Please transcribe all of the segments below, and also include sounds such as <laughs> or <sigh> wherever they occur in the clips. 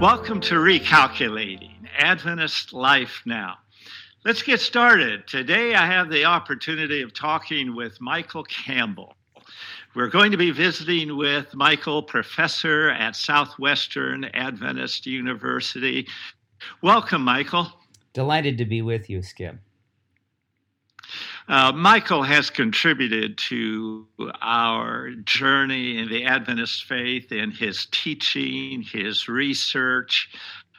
Welcome to Recalculating Adventist Life Now. Let's get started. Today I have the opportunity of talking with Michael Campbell. We're going to be visiting with Michael, professor at Southwestern Adventist University. Welcome, Michael. Delighted to be with you, Skip. Uh, Michael has contributed to our journey in the Adventist faith in his teaching, his research.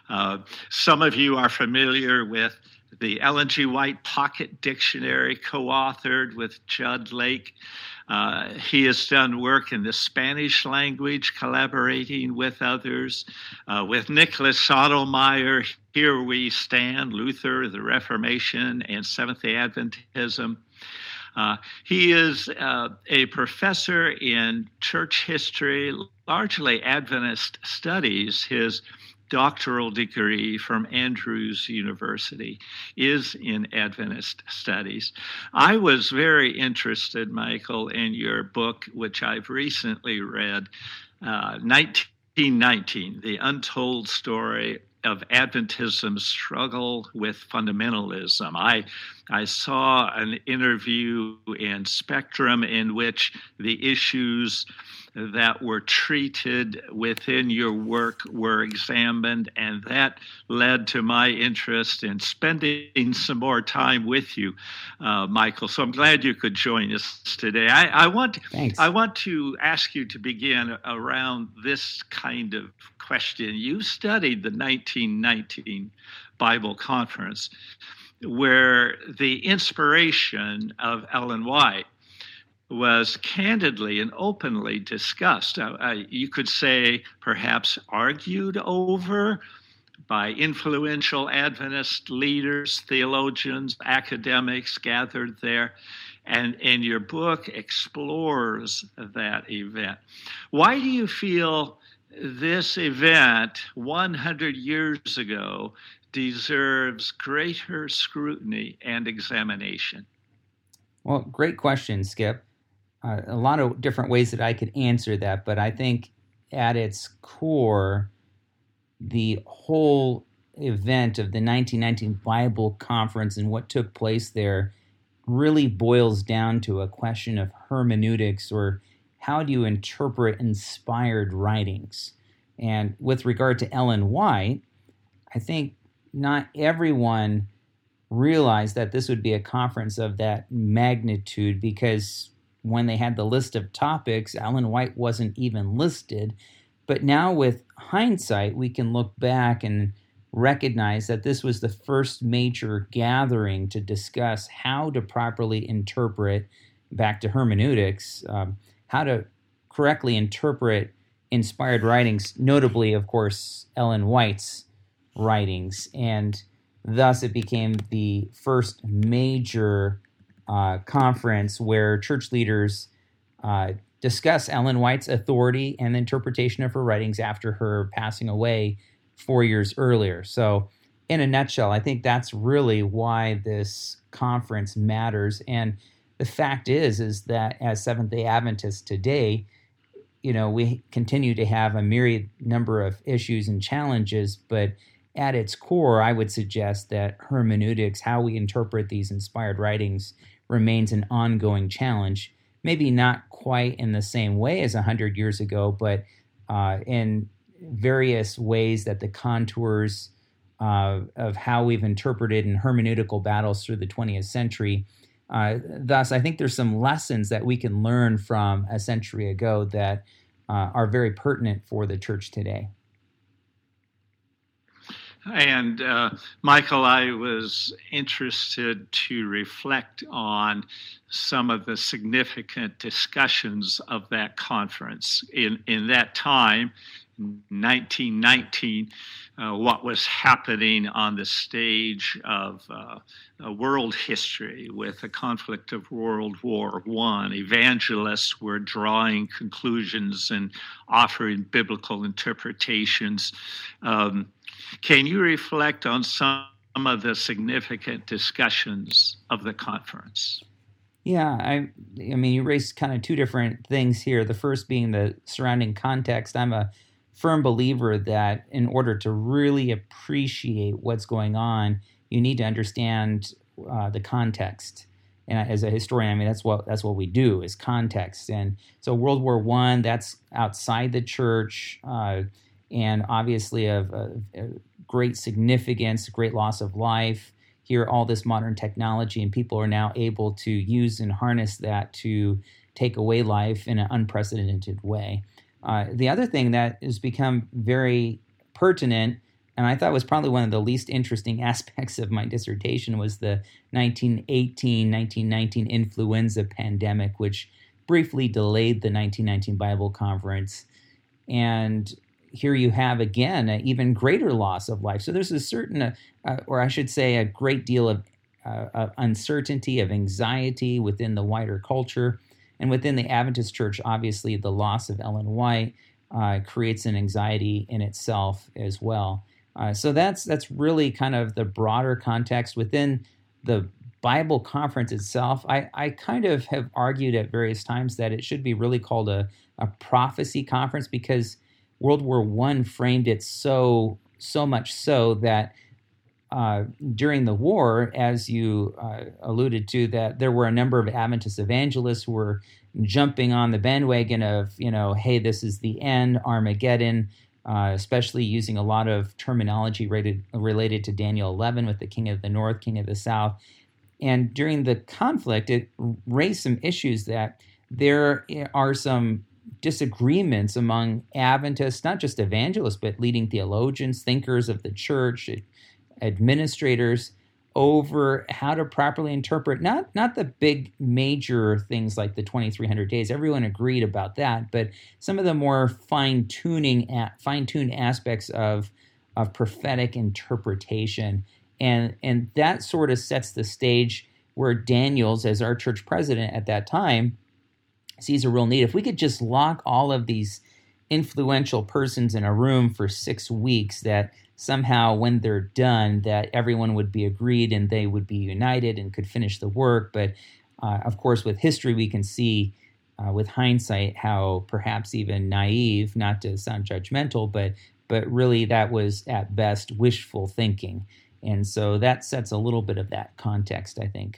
Uh, some of you are familiar with the Ellen G. White Pocket Dictionary, co authored with Jud Lake. Uh, he has done work in the Spanish language, collaborating with others. Uh, with Nicholas Satelmajer, Here We Stand, Luther, the Reformation, and Seventh day Adventism. Uh, he is uh, a professor in church history, largely Adventist studies. His doctoral degree from Andrews University is in Adventist studies. I was very interested, Michael, in your book, which I've recently read, uh, 1919 The Untold Story of Adventism's struggle with fundamentalism. I I saw an interview in Spectrum in which the issues that were treated within your work were examined, and that led to my interest in spending some more time with you, uh, Michael. So I'm glad you could join us today. I, I want Thanks. I want to ask you to begin around this kind of question. You studied the 1919 Bible Conference, where the inspiration of Ellen White was candidly and openly discussed. Uh, you could say perhaps argued over by influential Adventist leaders, theologians, academics gathered there. And, and your book explores that event. Why do you feel this event 100 years ago deserves greater scrutiny and examination? Well, great question, Skip uh, a lot of different ways that I could answer that, but I think at its core, the whole event of the 1919 Bible Conference and what took place there really boils down to a question of hermeneutics or how do you interpret inspired writings. And with regard to Ellen White, I think not everyone realized that this would be a conference of that magnitude because when they had the list of topics, Ellen White wasn't even listed. But now, with hindsight, we can look back and recognize that this was the first major gathering to discuss how to properly interpret, back to hermeneutics, um, how to correctly interpret inspired writings, notably, of course, Ellen White's writings. And thus, it became the first major uh, conference where church leaders uh, discuss Ellen White's authority and interpretation of her writings after her passing away four years earlier. So, in a nutshell, I think that's really why this conference matters. And the fact is, is that as Seventh Day Adventists today, you know, we continue to have a myriad number of issues and challenges, but at its core, I would suggest that hermeneutics, how we interpret these inspired writings, remains an ongoing challenge. Maybe not quite in the same way as 100 years ago, but uh, in various ways that the contours uh, of how we've interpreted in hermeneutical battles through the 20th century. Uh, thus, I think there's some lessons that we can learn from a century ago that uh, are very pertinent for the church today. And uh, Michael, I was interested to reflect on some of the significant discussions of that conference. In, in that time, 1919, uh, what was happening on the stage of uh, world history with the conflict of World War One. Evangelists were drawing conclusions and offering biblical interpretations. Um, can you reflect on some of the significant discussions of the conference? Yeah, I, I mean, you raised kind of two different things here. The first being the surrounding context. I'm a firm believer that in order to really appreciate what's going on, you need to understand uh, the context. And as a historian, I mean that's what that's what we do is context. And so World War One, that's outside the church, uh, and obviously of, of, of great significance, great loss of life. Here, all this modern technology, and people are now able to use and harness that to take away life in an unprecedented way. Uh, the other thing that has become very pertinent, and I thought was probably one of the least interesting <laughs> aspects of my dissertation, was the 1918 1919 influenza pandemic, which briefly delayed the 1919 Bible Conference. And here you have again an even greater loss of life. So there's a certain, uh, uh, or I should say, a great deal of, uh, of uncertainty, of anxiety within the wider culture. And within the Adventist church, obviously, the loss of Ellen White uh, creates an anxiety in itself as well. Uh, so that's that's really kind of the broader context within the Bible conference itself. I, I kind of have argued at various times that it should be really called a, a prophecy conference because World War One framed it so so much so that uh, during the war, as you uh, alluded to, that there were a number of Adventist evangelists who were jumping on the bandwagon of, you know, hey, this is the end, Armageddon, uh, especially using a lot of terminology related, related to Daniel 11 with the King of the North, King of the South. And during the conflict, it raised some issues that there are some disagreements among Adventists, not just evangelists, but leading theologians, thinkers of the church, administrators over how to properly interpret not not the big major things like the 2300 days. Everyone agreed about that but some of the more fine tuning at fine tuned aspects of of prophetic interpretation. And and that sort of sets the stage where Daniels as our church president at that time sees a real need. If we could just lock all of these influential persons in a room for 6 weeks that somehow when they're done that everyone would be agreed and they would be united and could finish the work. But uh, of course with history we can see uh, with hindsight how perhaps even naive not to sound judgmental but but really that was at best wishful thinking. And so that sets a little bit of that context i think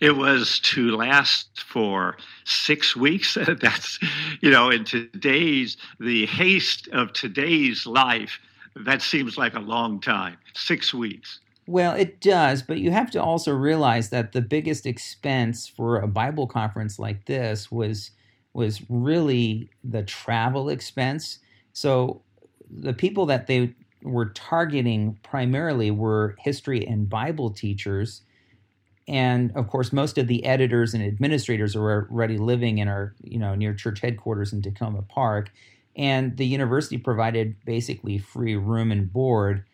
it was to last for six weeks. <laughs> That's, you know, in today's, the haste of today's life, that seems like a long time. Six weeks. Well, it does, but you have to also realize that the biggest expense for a Bible conference like this was was really the travel expense. So the people that they were targeting primarily were history and Bible teachers and of course most of the editors and administrators are already living in our you know near church headquarters in Takoma Park. And the university provided basically free room and board.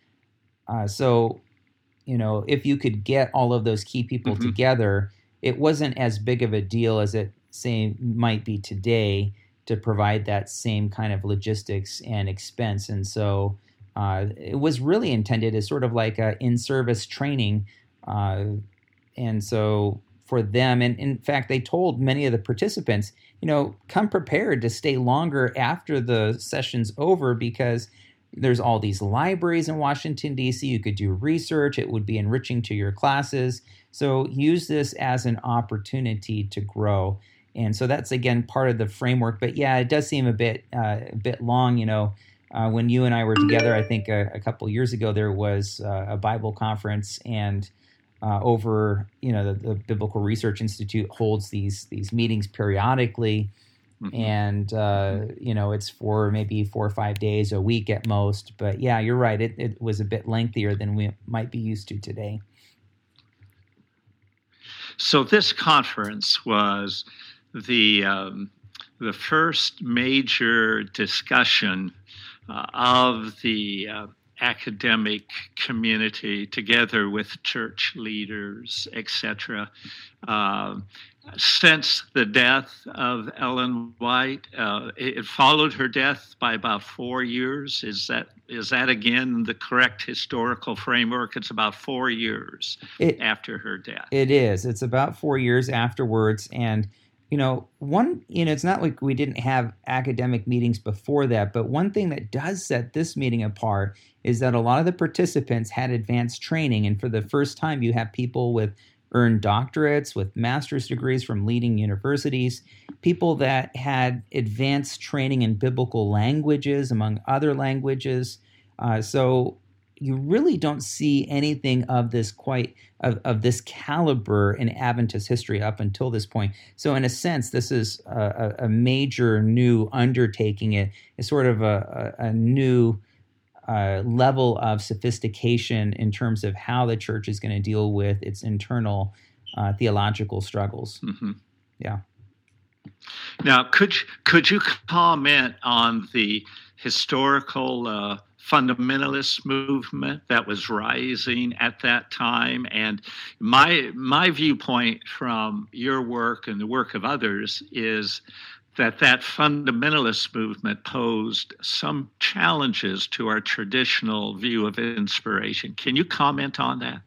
Uh, so you know if you could get all of those key people mm-hmm. together it wasn't as big of a deal as it say might be today to provide that same kind of logistics and expense. And so uh, it was really intended as sort of like a in-service training uh, and so for them, and in fact, they told many of the participants, you know, come prepared to stay longer after the session's over because there's all these libraries in Washington, D.C. You could do research, it would be enriching to your classes. So use this as an opportunity to grow. And so that's again part of the framework. But yeah, it does seem a bit uh, a bit long. You know, uh, when you and I were together, I think a, a couple years ago there was uh, a Bible conference, and uh, over you know the, the, Biblical Research Institute holds these these meetings periodically, mm-hmm. and uh, you know it's for maybe four or five days a week at most. But yeah, you're right. It it was a bit lengthier than we might be used to today. So this conference was the um, the first major discussion uh, of the uh, academic community together with church leaders, etc. Uh, since the death of Ellen White, uh, it, followed her death by about four years. Is that is that again the correct historical framework? It's about four years it, after her death. It is. It's about four years afterwards, and you know, one, you know, it's not like we didn't have academic meetings before that, but one thing that does set this meeting apart is that a lot of the participants had advanced training. And for the first time, you have people with earned doctorates, with master's degrees from leading universities, people that had advanced training in biblical languages, among other languages. Uh, so you really don't see anything of this quite of, of this caliber in Adventist history up until this point. So in a sense, this is a, a major new undertaking. It is sort of a, a, a new uh, level of sophistication in terms of how the church is going to deal with its internal uh, theological struggles. Mm-hmm. Yeah. Now, could could you comment on the historical uh, fundamentalist movement that was rising at that time. And my my viewpoint from your work and the work of others is that that fundamentalist movement posed some challenges to our traditional view of inspiration. Can you comment on that?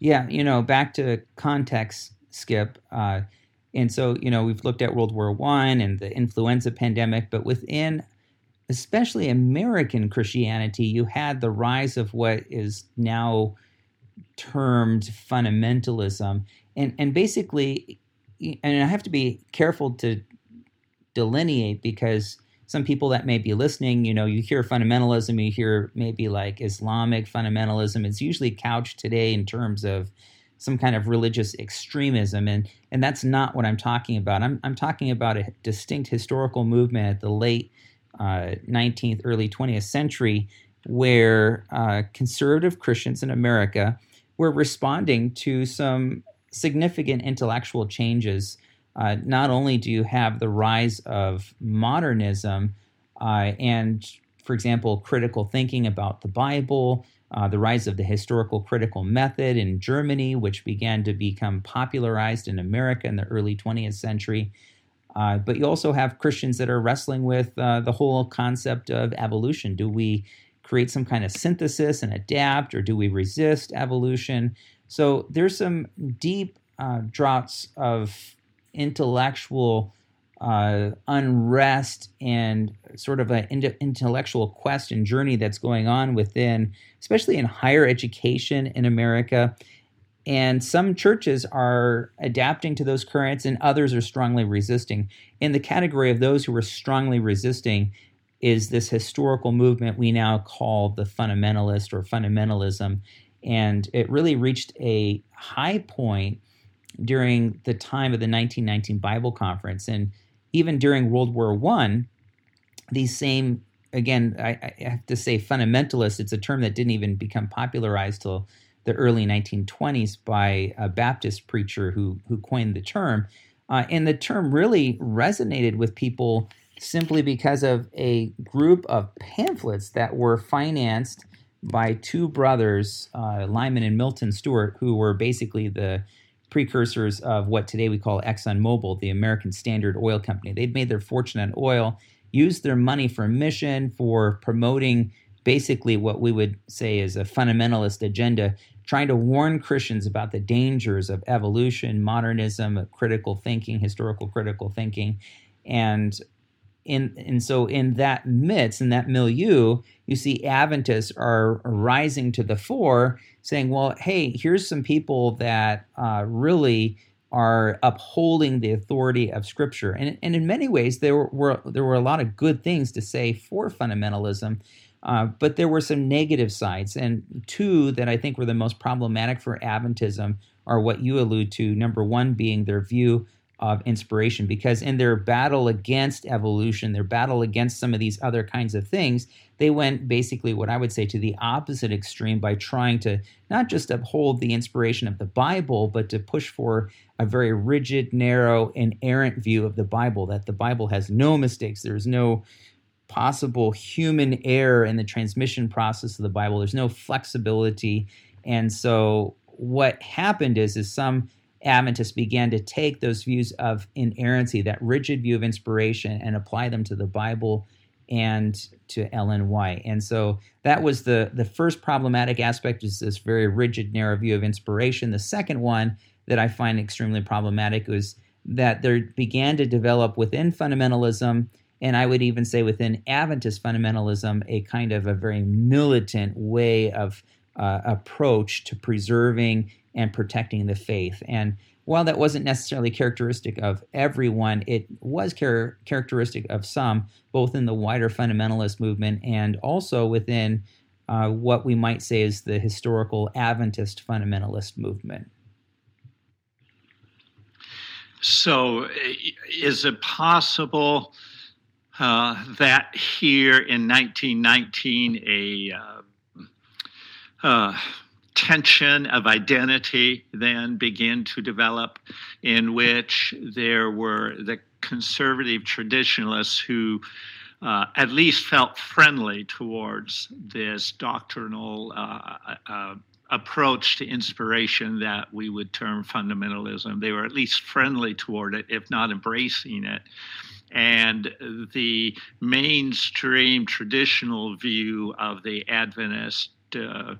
Yeah, you know, back to context, Skip. Uh, and so, you know, we've looked at World War One and the influenza pandemic, but within especially American Christianity, you had the rise of what is now termed fundamentalism. And, and basically, and I have to be careful to delineate because some people that may be listening, you know, you hear fundamentalism, you hear maybe like Islamic fundamentalism. It's usually couched today in terms of some kind of religious extremism, and and that's not what I'm talking about. I'm I'm talking about a distinct historical movement at the late uh, 19th, early 20th century, where uh, conservative Christians in America were responding to some significant intellectual changes. Uh, not only do you have the rise of modernism uh, and, for example, critical thinking about the Bible, uh, the rise of the historical critical method in Germany, which began to become popularized in America in the early 20th century. Uh, but you also have Christians that are wrestling with uh, the whole concept of evolution. Do we create some kind of synthesis and adapt, or do we resist evolution? So there's some deep uh, draughts of intellectual uh, unrest and sort of an intellectual quest and journey that's going on within, especially in higher education in America and some churches are adapting to those currents, and others are strongly resisting. In the category of those who are strongly resisting is this historical movement we now call the fundamentalist or fundamentalism. And it really reached a high point during the time of the 1919 Bible Conference. And even during World War I, these same, again, I, I have to say fundamentalist, it's a term that didn't even become popularized till the early 1920s by a Baptist preacher who who coined the term, uh, and the term really resonated with people simply because of a group of pamphlets that were financed by two brothers, uh, Lyman and Milton Stewart, who were basically the precursors of what today we call ExxonMobil, the American Standard Oil Company. They'd made their fortune on oil, used their money for a mission, for promoting basically what we would say is a fundamentalist agenda trying to warn Christians about the dangers of evolution, modernism, critical thinking, historical critical thinking. And in, and so in that midst, in that milieu, you see Adventists are rising to the fore, saying, "Well, hey, here's some people that uh, really are upholding the authority of Scripture." And, and in many ways, there were there were a lot of good things to say for fundamentalism, uh, but there were some negative sides, and two that I think were the most problematic for Adventism are what you allude to. Number one being their view of inspiration, because in their battle against evolution, their battle against some of these other kinds of things, they went basically what I would say to the opposite extreme by trying to not just uphold the inspiration of the Bible, but to push for a very rigid, narrow, inerrant view of the Bible, that the Bible has no mistakes, there's no possible human error in the transmission process of the Bible. There's no flexibility. And so what happened is is some Adventists began to take those views of inerrancy, that rigid view of inspiration, and apply them to the Bible and to Ellen White. And so that was the the first problematic aspect is this very rigid, narrow view of inspiration. The second one that I find extremely problematic was that there began to develop within fundamentalism, and I would even say within Adventist fundamentalism, a kind of a very militant way of uh, approach to preserving and protecting the faith. And while that wasn't necessarily characteristic of everyone, it was char- characteristic of some, both in the wider fundamentalist movement and also within uh, what we might say is the historical Adventist fundamentalist movement. So, is it possible uh, that here in 1919 a uh, uh, tension of identity then began to develop, in which there were the conservative traditionalists who uh, at least felt friendly towards this doctrinal uh, approach to inspiration that we would term fundamentalism. They were at least friendly toward it, if not embracing it. And the mainstream traditional view of the Adventist uh,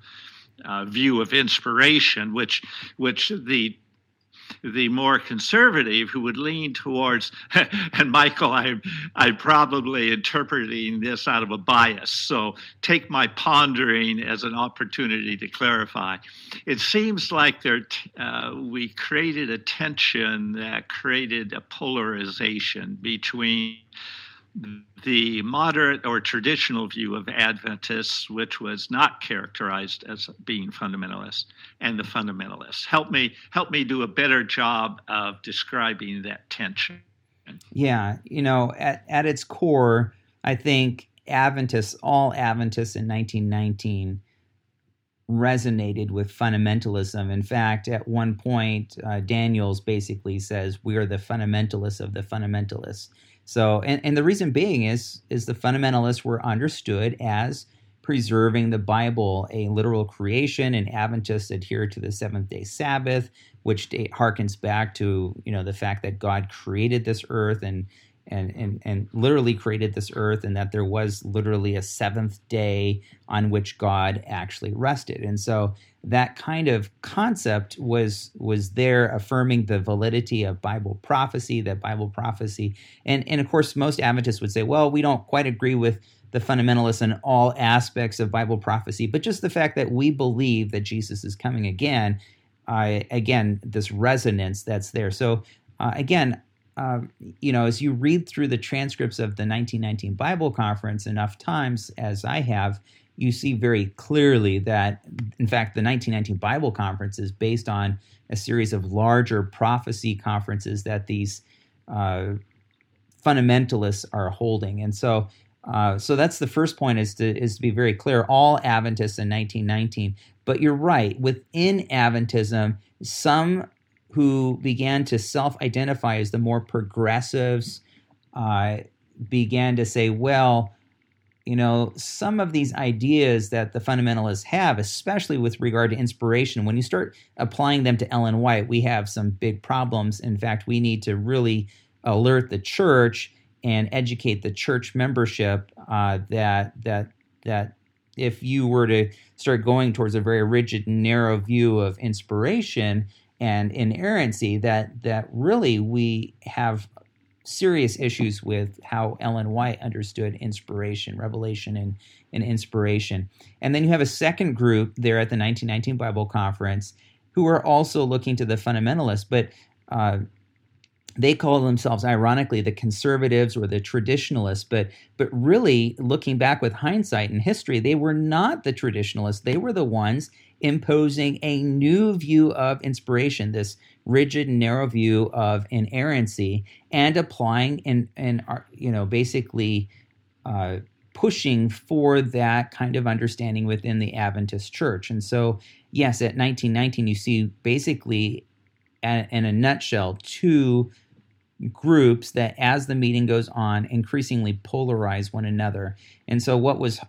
uh, view of inspiration, which which the the more conservative who would lean towards, <laughs> and Michael, I'm, I'm probably interpreting this out of a bias. So take my pondering as an opportunity to clarify. It seems like there, uh, we created a tension that created a polarization between the moderate or traditional view of Adventists, which was not characterized as being fundamentalist, and the fundamentalists. Help me help me do a better job of describing that tension. Yeah, you know, at, at its core, I think Adventists, all Adventists in 1919, resonated with fundamentalism. In fact, at one point, uh, Daniels basically says, "We are the fundamentalists of the fundamentalists." So, and, and the reason being is is the fundamentalists were understood as preserving the Bible, a literal creation, and Adventists adhere to the seventh day Sabbath, which harkens back to you know the fact that God created this earth and and, and, and literally created this earth, and that there was literally a seventh day on which God actually rested. And so that kind of concept was was there affirming the validity of Bible prophecy, that Bible prophecy. And, and of course, most Adventists would say, well, we don't quite agree with the fundamentalists in all aspects of Bible prophecy, but just the fact that we believe that Jesus is coming again, uh, again, this resonance that's there. So, uh, again, um, you know, as you read through the transcripts of the 1919 Bible Conference enough times as I have, you see very clearly that, in fact, the 1919 Bible Conference is based on a series of larger prophecy conferences that these uh, fundamentalists are holding. And so, uh, so that's the first point is to is to be very clear. All Adventists in 1919, but you're right. Within Adventism, some who began to self identify as the more progressives uh, began to say, well, you know, some of these ideas that the fundamentalists have, especially with regard to inspiration, when you start applying them to Ellen White, we have some big problems. In fact, we need to really alert the church and educate the church membership uh, that that that if you were to start going towards a very rigid, narrow view of inspiration, and inerrancy that that really we have serious issues with how Ellen White understood inspiration, revelation, and, and inspiration. And then you have a second group there at the 1919 Bible Conference who are also looking to the fundamentalists, but uh, they call themselves ironically the conservatives or the traditionalists but but really looking back with hindsight and history they were not the traditionalists they were the ones imposing a new view of inspiration this rigid narrow view of inerrancy and applying and and you know basically uh, pushing for that kind of understanding within the adventist church and so yes at 1919 you see basically in a nutshell two groups that, as the meeting goes on, increasingly polarize one another. And so, what was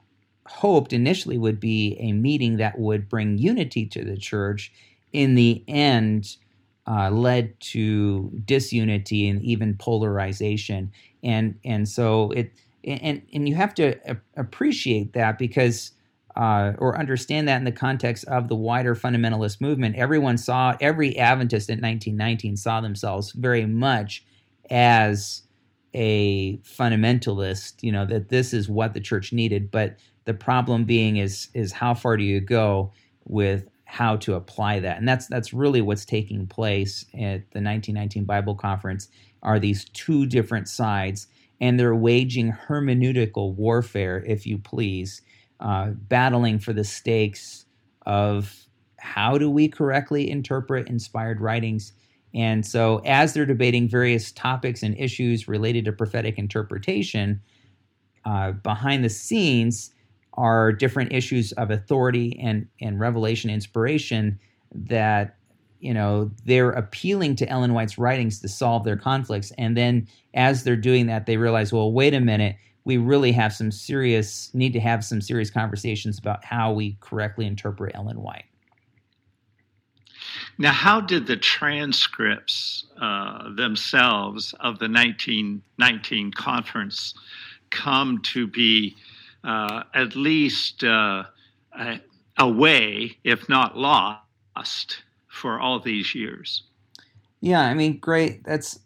hoped initially would be a meeting that would bring unity to the church, in the end, uh, led to disunity and even polarization. And and so it and and you have to appreciate that because uh, or understand that in the context of the wider fundamentalist movement. Everyone saw, every Adventist in 1919 saw themselves very much as a fundamentalist, you know, that this is what the church needed. But the problem being is is how far do you go with how to apply that? And that's that's really what's taking place at the 1919 Bible Conference are these two different sides and they're waging hermeneutical warfare, if you please, uh, battling for the stakes of how do we correctly interpret inspired writings. And so, as they're debating various topics and issues related to prophetic interpretation, uh, behind the scenes are different issues of authority and, and revelation inspiration that you know they're appealing to ellen white's writings to solve their conflicts. And then as they're doing that they realize well wait a minute we really have some serious need to have some serious conversations about how we correctly interpret ellen white. Now how did the transcripts uh, themselves of the 1919 conference come to be at least uh, away if not lost for all these years? Yeah, I mean, great. That's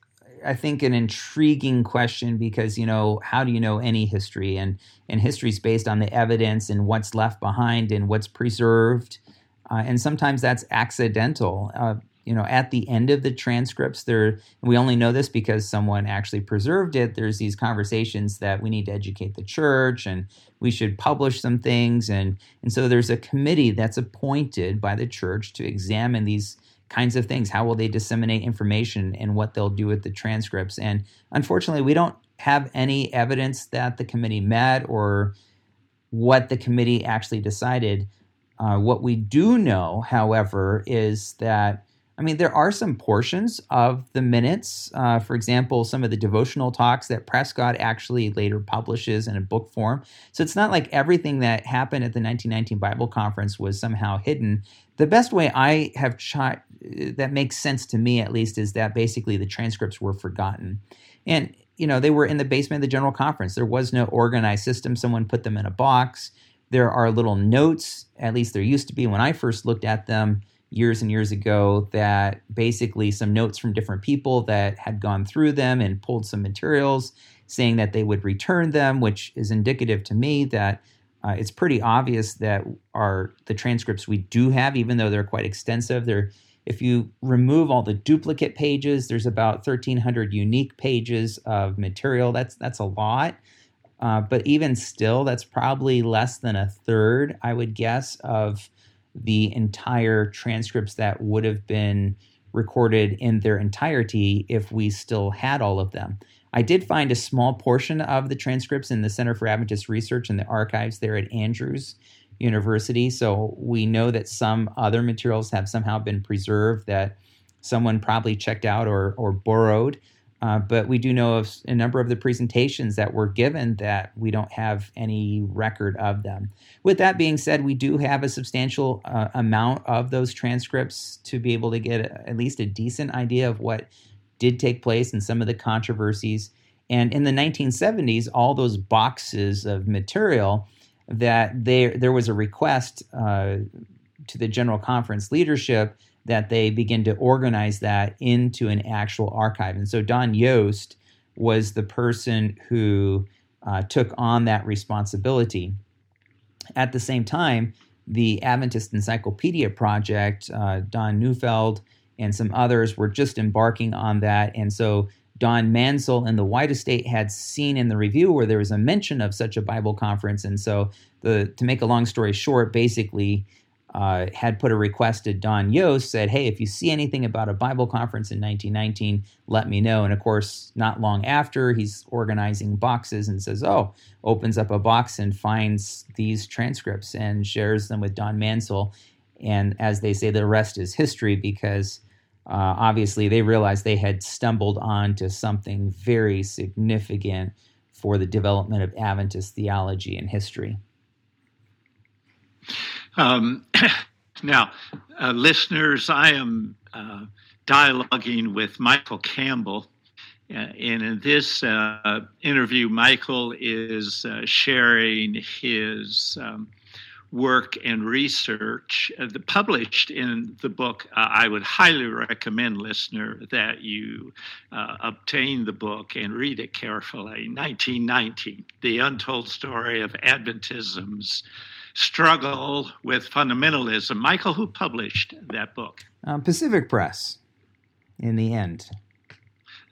I think an intriguing question because you know how do you know any history and and history is based on the evidence and what's left behind and what's preserved, uh, and sometimes that's accidental. Uh, you know, at the end of the transcripts, there we only know this because someone actually preserved it. There's these conversations that we need to educate the church and we should publish some things, and and so there's a committee that's appointed by the church to examine these kinds of things. How will they disseminate information and what they'll do with the transcripts? And unfortunately, we don't have any evidence that the committee met or what the committee actually decided. Uh, what we do know, however, is that I mean, there are some portions of the minutes, uh, for example, some of the devotional talks that Prescott actually later publishes in a book form. So it's not like everything that happened at the 1919 Bible Conference was somehow hidden. The best way I have tried, that makes sense to me at least, is that basically the transcripts were forgotten. And, you know, they were in the basement of the General Conference. There was no organized system. Someone put them in a box. There are little notes, at least there used to be when I first looked at them years and years ago that basically some notes from different people that had gone through them and pulled some materials saying that they would return them, which is indicative to me that uh, it's pretty obvious that our the transcripts we do have, even though they're quite extensive, they're if you remove all the duplicate pages, there's about 1,300 unique pages of material. That's that's a lot. Uh, but even still, that's probably less than a third, I would guess, of the entire transcripts that would have been recorded in their entirety if we still had all of them. I did find a small portion of the transcripts in the Center for Adventist Research in the archives there at Andrews University. So we know that some other materials have somehow been preserved that someone probably checked out or, or borrowed. Uh, but we do know of a number of the presentations that were given that we don't have any record of them. With that being said, we do have a substantial uh, amount of those transcripts to be able to get a, at least a decent idea of what did take place and some of the controversies. And in the 1970s, all those boxes of material that there there was a request uh, to the General Conference leadership that they begin to organize that into an actual archive. And so Don Yost was the person who uh, took on that responsibility. At the same time, the Adventist Encyclopedia Project, uh, Don Neufeld and some others were just embarking on that. And so Don Mansell and the White Estate had seen in the review where there was a mention of such a Bible conference. And so, the, to make a long story short, basically, uh, had put a request to Don Yost, said, Hey, if you see anything about a Bible conference in 1919, let me know. And of course, not long after, he's organizing boxes and says, Oh, opens up a box and finds these transcripts and shares them with Don Mansell. And as they say, the rest is history because uh, obviously they realized they had stumbled onto something very significant for the development of Adventist theology and history. Um, <clears throat> now, uh, listeners, I am uh, dialoguing with Michael Campbell. Uh, and in this uh, interview, Michael is uh, sharing his um, work and research the, published in the book. I would highly recommend, listener, that you obtain the book and read it carefully. 1919, The Untold Story of Adventism's Struggle with Fundamentalism. Michael, who published that book? Um, Pacific Press, in the end.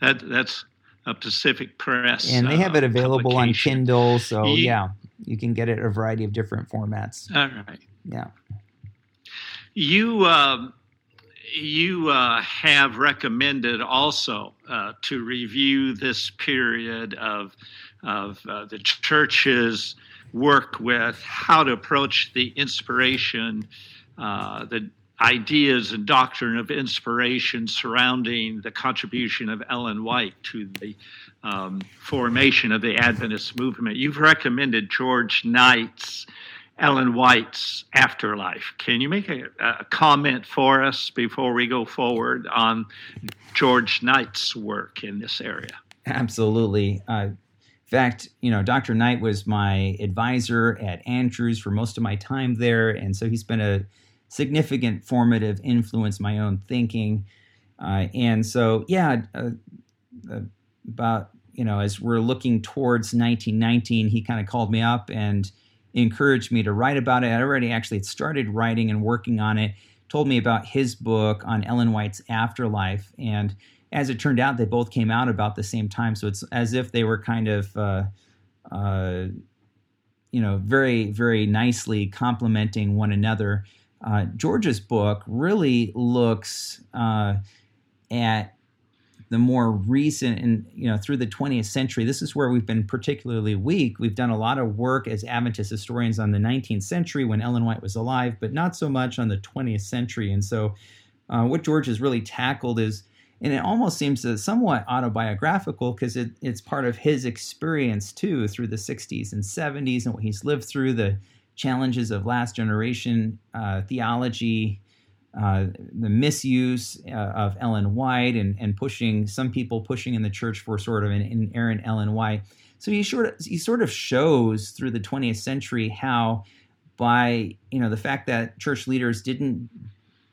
That, that's a Pacific Press. And they have it uh, available on Kindle, so you, yeah, you can get it a variety of different formats. All right. Yeah. You uh, you uh, have recommended also uh, to review this period of of uh, the church's work with how to approach the inspiration, uh, the ideas and doctrine of inspiration surrounding the contribution of Ellen White to the um, formation of the Adventist movement. You've recommended George Knight's Ellen White's Afterlife. Can you make a, a comment for us before we go forward on George Knight's work in this area? Absolutely. Uh, in fact, you know, Dr. Knight was my advisor at Andrews for most of my time there, and so he's been a significant formative influence my own thinking. Uh, and so, yeah, uh, about you know, as we're looking towards 1919, he kind of called me up and encouraged me to write about it. I already actually started writing and working on it. Told me about his book on Ellen White's afterlife, and as it turned out, they both came out about the same time. So it's as if they were kind of uh, uh, you know, very, very nicely complementing one another. Uh, George's book really looks uh, at the more recent and you know through the 20th century this is where we've been particularly weak we've done a lot of work as adventist historians on the 19th century when ellen white was alive but not so much on the 20th century and so uh, what george has really tackled is and it almost seems somewhat autobiographical because it, it's part of his experience too through the 60s and 70s and what he's lived through the challenges of last generation uh, theology, uh, the misuse uh, of Ellen White, and, and pushing some people pushing in the church for sort of an inerrant Ellen White. So he sort of he sort of shows through the 20th century how by you know the fact that church leaders didn't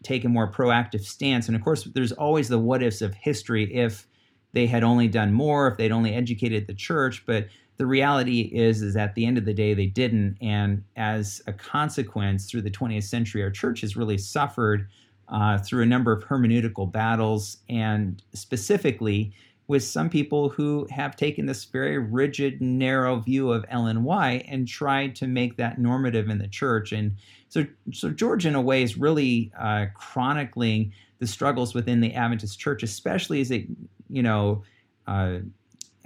take a more proactive stance, and of course there's always the what ifs of history if they had only done more, if they'd only educated the church, but the reality is is at the end of the day they didn't. And as a consequence through the 20th century our church has really suffered uh, through a number of hermeneutical battles. And specifically with some people who have taken this very rigid narrow view of white and tried to make that normative in the church. And so so george in a way is really uh, chronicling the struggles within the adventist church especially as it you know uh,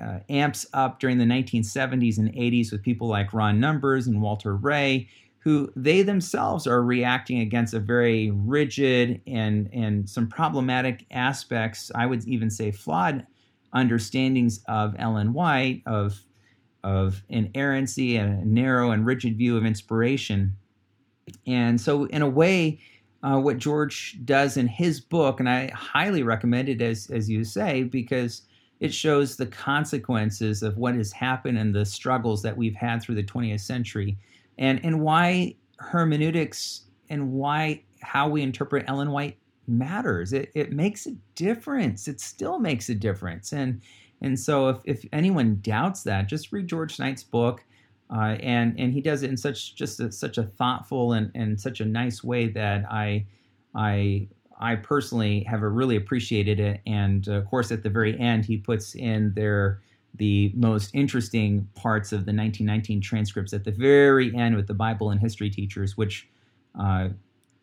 uh, amps up during the 1970s and 80s with people like Ron Numbers and Walter Rea, who they themselves are reacting against a very rigid and, and some problematic aspects, I would even say flawed understandings of Ellen White, of, of inerrancy and a narrow and rigid view of inspiration. And so, in a way, uh, what George does in his book, and I highly recommend it, as, as you say, because it shows the consequences of what has happened and the struggles that we've had through the 20th century and and why hermeneutics and why how we interpret Ellen White matters. It, it makes a difference. It still makes a difference. And and so if, if anyone doubts that, just read George Knight's book. Uh, and and he does it in such just a, such a thoughtful and, and such a nice way that I I I personally have really appreciated it. And of course, at the very end, he puts in there the most interesting parts of the 1919 transcripts at the very end with the Bible and history teachers, which uh,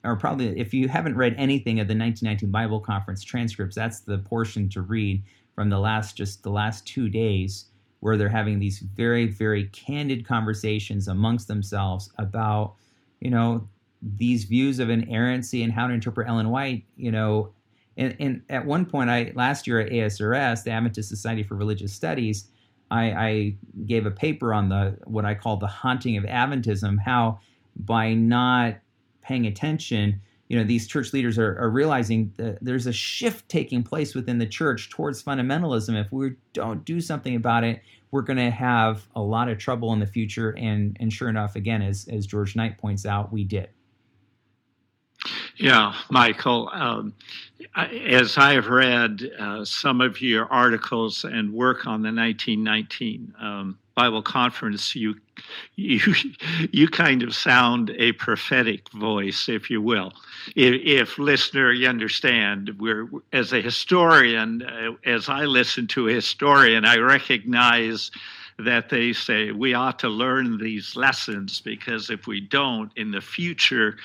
are probably, if you haven't read anything of the 1919 Bible Conference transcripts, that's the portion to read from the last, just the last two days, where they're having these very, very candid conversations amongst themselves about, you know, these views of inerrancy and how to interpret Ellen White, you know, and, and at one point, I last year at ASRS, the Adventist Society for Religious Studies, I, I gave a paper on the what I call the haunting of Adventism, how by not paying attention you know these church leaders are, are realizing that there's a shift taking place within the church towards fundamentalism. If we don't do something about it, we're going to have a lot of trouble in the future. And and sure enough, again, as as George Knight points out, we did. Yeah, Michael. Um, as I have read uh, some of your articles and work on the 1919 um, Bible conference, you you you kind of sound a prophetic voice, if you will. If, if listener, you understand, we're as a historian, uh, as I listen to a historian, I recognize that they say we ought to learn these lessons because if we don't in the future,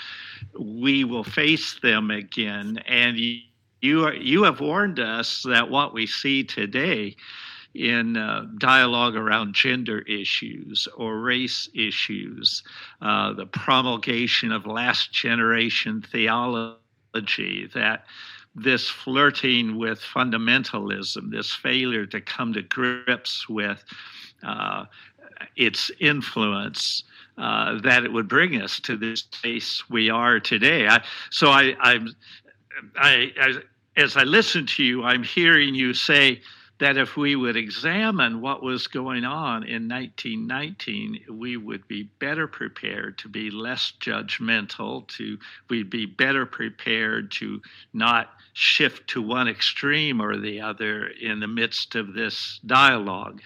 we will face them again. And you you, are, you have warned us that what we see today in uh, dialogue around gender issues or race issues, uh, the promulgation of last generation theology, that this flirting with fundamentalism, this failure to come to grips with uh, its influence. Uh, that it would bring us to this place we are today. I, so I, I, I, as I listen to you, I'm hearing you say that if we would examine what was going on in 1919, we would be better prepared to be less judgmental, to we'd be better prepared to not shift to one extreme or the other in the midst of this dialogue.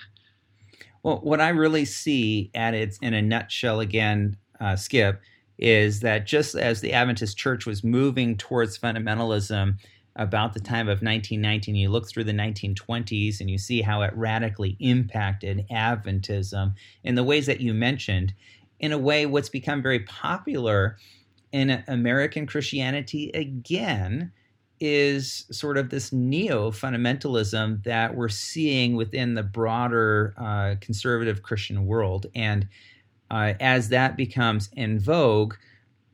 Well, what I really see at its in a nutshell again, uh, Skip, is that just as the Adventist Church was moving towards fundamentalism about the time of 1919, you look through the 1920s and you see how it radically impacted Adventism in the ways that you mentioned. In a way, what's become very popular in American Christianity again is sort of this neo fundamentalism that we're seeing within the broader uh, conservative Christian world. And uh, as that becomes in vogue,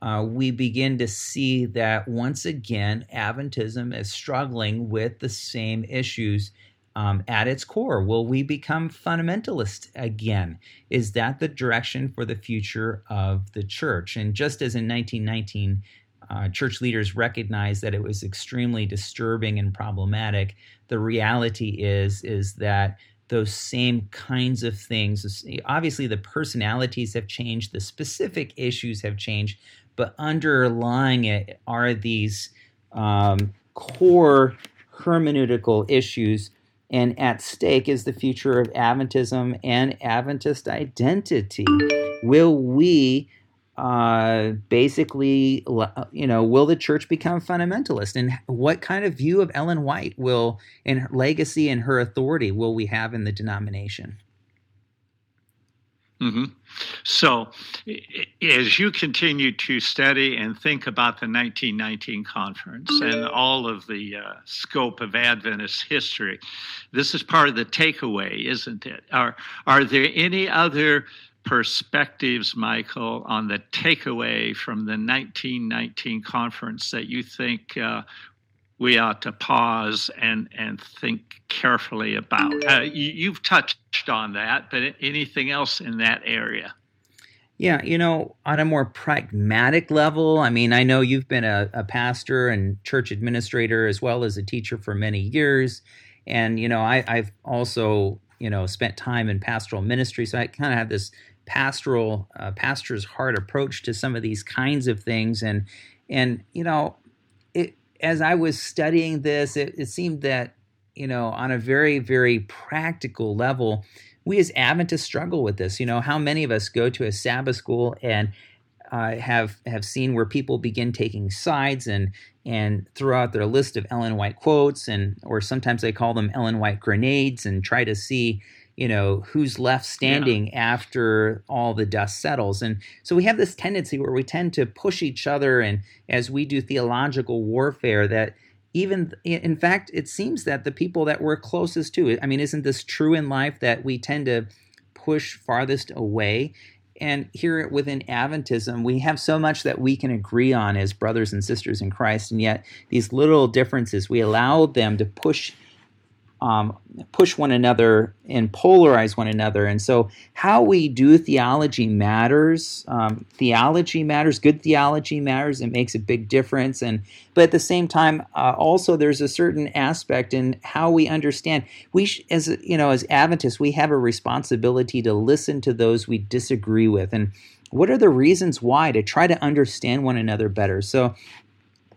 uh, we begin to see that once again, Adventism is struggling with the same issues um, at its core. Will we become fundamentalist again? Is that the direction for the future of the church? And just as in 1919, uh, church leaders recognized that it was extremely disturbing and problematic, the reality is is that those same kinds of things. Obviously, the personalities have changed, the specific issues have changed, but underlying it are these um, core hermeneutical issues. And at stake is the future of Adventism and Adventist identity. Will we uh, basically, you know, will the church become fundamentalist? And what kind of view of Ellen White will, her legacy and her authority, will we have in the denomination? Mm-hmm. So, as you continue to study and think about the 1919 conference and all of the uh, scope of Adventist history, this is part of the takeaway, isn't it? Are are there any other perspectives, Michael, on the takeaway from the 1919 conference that you think uh, we ought to pause and and think carefully about. Uh, you, have touched on that, but anything else in that area? Yeah, you know, on a more pragmatic level, I mean, I know you've been a, a pastor and church administrator as well as a teacher for many years, and you know, I, I've also you know spent time in pastoral ministry, so I kind of have this pastoral uh, pastor's heart approach to some of these kinds of things, and and you know, as I was studying this, it, it seemed that, you know, on a very, very practical level, we as Adventists struggle with this. You know, how many of us go to a Sabbath school and uh, have have seen where people begin taking sides and and throw out their list of Ellen White quotes and or sometimes they call them Ellen White grenades and try to see you know who's left standing yeah. after all the dust settles and so we have this tendency where we tend to push each other and as we do theological warfare that even in fact it seems that the people that we're closest to i mean isn't this true in life that we tend to push farthest away and here within Adventism, we have so much that we can agree on as brothers and sisters in Christ, and yet these little differences, we allow them to push um, push one another and polarize one another. And so, how we do theology matters. Um, theology matters. Good theology matters. It makes a big difference. And but at the same time, uh, also there's a certain aspect in how we understand. We, sh- as you know, as Adventists, we have a responsibility to listen to those we disagree with, and what are the reasons why to try to understand one another better. So.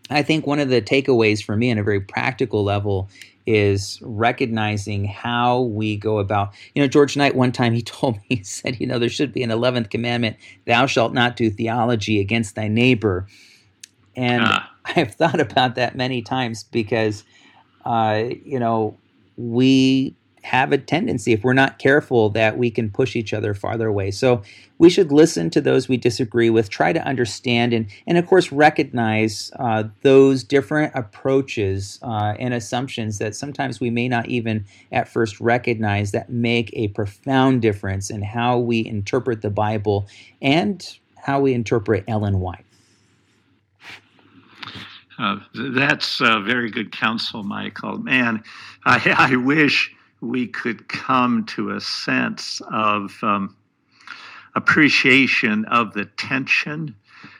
I think one of the takeaways for me on a very practical level is recognizing how we go about. You know, George Knight, one time he <laughs> told me, he said, you know, there should be an 11th commandment thou shalt not do theology against thy neighbor. And uh. <laughs> I've thought about that many times because, uh, you know, we have a tendency, if we're not careful, that we can push each other farther away. So we should listen to those we disagree with, try to understand, and, and of course, recognize uh, those different approaches uh, and assumptions that sometimes we may not even at first recognize that make a profound difference in how we interpret the Bible and how we interpret Ellen White. Uh, that's very good counsel, Michael. Man, I, <laughs> I wish we could come to a sense of um, appreciation of the tension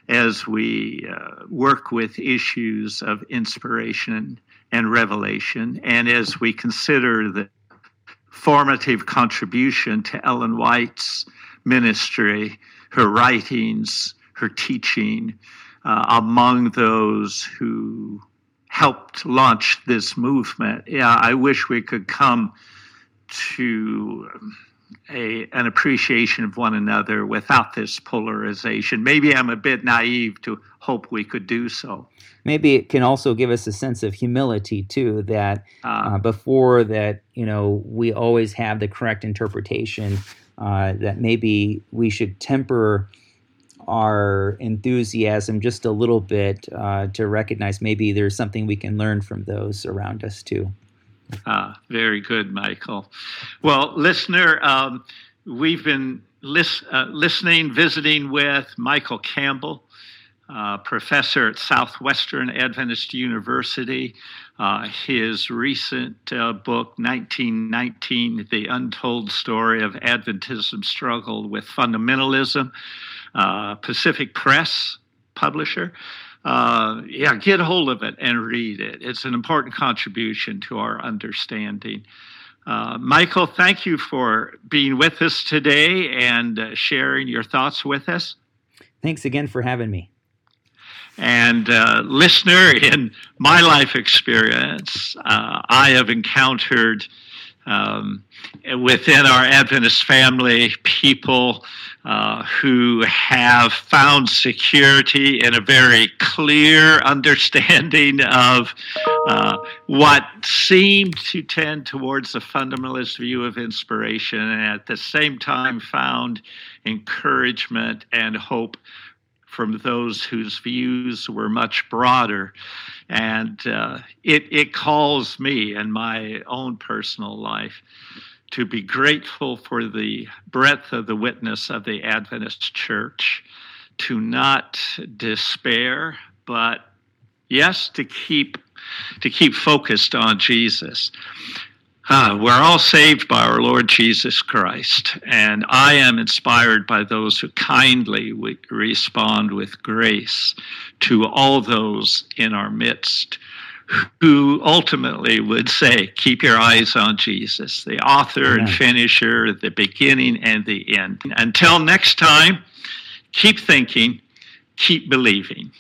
as we uh, work with issues of inspiration and revelation, and as we consider the formative contribution to Ellen White's ministry, her writings, her teaching, uh, among those who helped launch this movement. Yeah, I wish we could come to a, an appreciation of one another without this polarization. Maybe I'm a bit naive to hope we could do so. Maybe it can also give us a sense of humility too. That uh, uh, before that, you know, we always have the correct interpretation. Uh, that maybe we should temper our enthusiasm just a little bit uh, to recognize maybe there's something we can learn from those around us too. Ah, very good, Michael. Well, listener, um, we've been lis- uh, listening, visiting with Michael Campbell, uh, professor at Southwestern Adventist University. Uh, his recent uh, book, 1919 The Untold Story of Adventism Struggle with Fundamentalism, uh, Pacific Press publisher uh, yeah, get hold of it and read it. It's an important contribution to our understanding. Uh, Michael, thank you for being with us today and uh, sharing your thoughts with us. Thanks again for having me. And uh, listener, in my life experience, uh, I have encountered um, within our Adventist family people uh, who have found security in a very clear <laughs> understanding of uh, what seemed to tend towards a fundamentalist view of inspiration, and at the same time found encouragement and hope from those whose views were much broader. And uh, it, it calls me in my own personal life to be grateful for the breadth of the witness of the Adventist Church, to not despair, but yes, to keep to keep focused on Jesus. Uh, we're all saved by our Lord Jesus Christ, and I am inspired by those who kindly respond with grace to all those in our midst who ultimately would say, Keep your eyes on Jesus, the author and finisher, the beginning and the end. Until next time, keep thinking, keep believing.